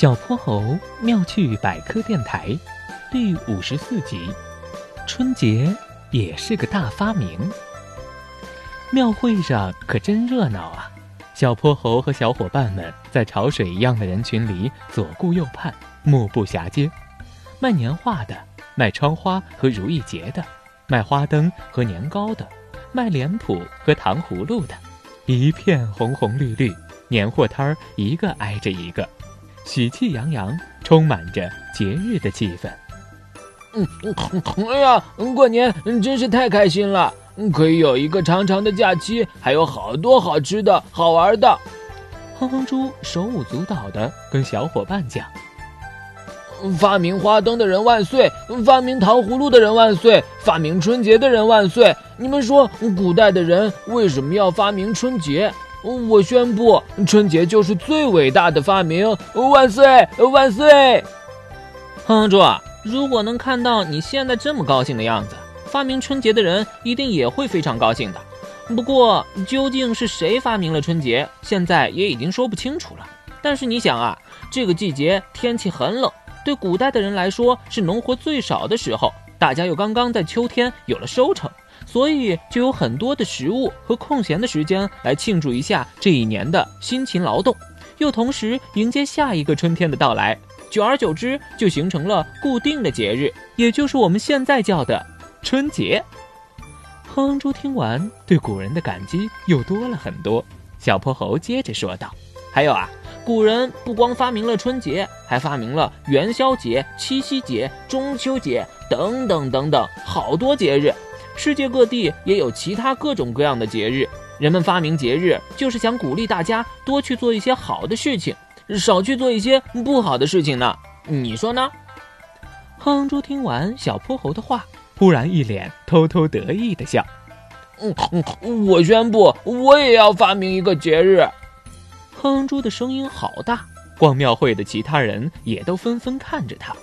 小泼猴妙趣百科电台第五十四集：春节也是个大发明。庙会上可真热闹啊！小泼猴和小伙伴们在潮水一样的人群里左顾右盼，目不暇接。卖年画的，卖窗花和如意结的，卖花灯和年糕的，卖脸谱和糖葫芦的，一片红红绿绿，年货摊儿一个挨着一个。喜气洋洋，充满着节日的气氛。嗯，哎呀，过年真是太开心了，可以有一个长长的假期，还有好多好吃的好玩的。哼哼猪手舞足蹈的跟小伙伴讲：“发明花灯的人万岁！发明糖葫芦的人万岁！发明春节的人万岁！你们说，古代的人为什么要发明春节？”我宣布，春节就是最伟大的发明！万岁，万岁！哼哼猪，如果能看到你现在这么高兴的样子，发明春节的人一定也会非常高兴的。不过，究竟是谁发明了春节，现在也已经说不清楚了。但是你想啊，这个季节天气很冷，对古代的人来说是农活最少的时候，大家又刚刚在秋天有了收成。所以就有很多的食物和空闲的时间来庆祝一下这一年的辛勤劳动，又同时迎接下一个春天的到来。久而久之，就形成了固定的节日，也就是我们现在叫的春节。哼哼猪听完，对古人的感激又多了很多。小泼猴接着说道：“还有啊，古人不光发明了春节，还发明了元宵节、七夕节、中秋节等等等等，好多节日。”世界各地也有其他各种各样的节日，人们发明节日就是想鼓励大家多去做一些好的事情，少去做一些不好的事情呢。你说呢？哼猪听完小泼猴的话，忽然一脸偷偷得意的笑。嗯嗯，我宣布，我也要发明一个节日。哼猪的声音好大，逛庙会的其他人也都纷纷看着他。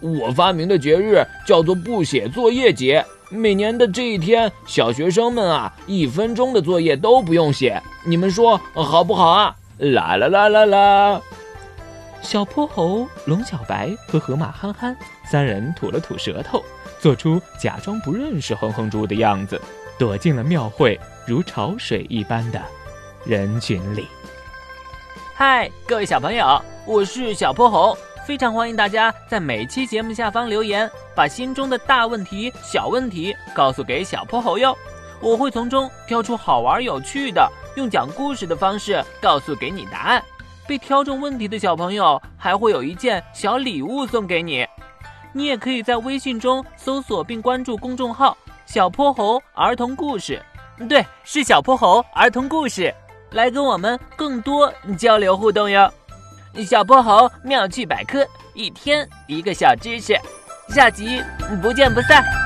我发明的节日叫做不写作业节。每年的这一天，小学生们啊，一分钟的作业都不用写，你们说好不好啊？啦啦啦啦啦！小泼猴、龙小白和河马憨憨三人吐了吐舌头，做出假装不认识哼哼猪的样子，躲进了庙会如潮水一般的人群里。嗨，各位小朋友，我是小泼猴。非常欢迎大家在每期节目下方留言，把心中的大问题、小问题告诉给小泼猴哟，我会从中挑出好玩有趣的，用讲故事的方式告诉给你答案。被挑中问题的小朋友还会有一件小礼物送给你。你也可以在微信中搜索并关注公众号“小泼猴儿童故事”，对，是小泼猴儿童故事，来跟我们更多交流互动哟。小泼猴妙趣百科，一天一个小知识，下集不见不散。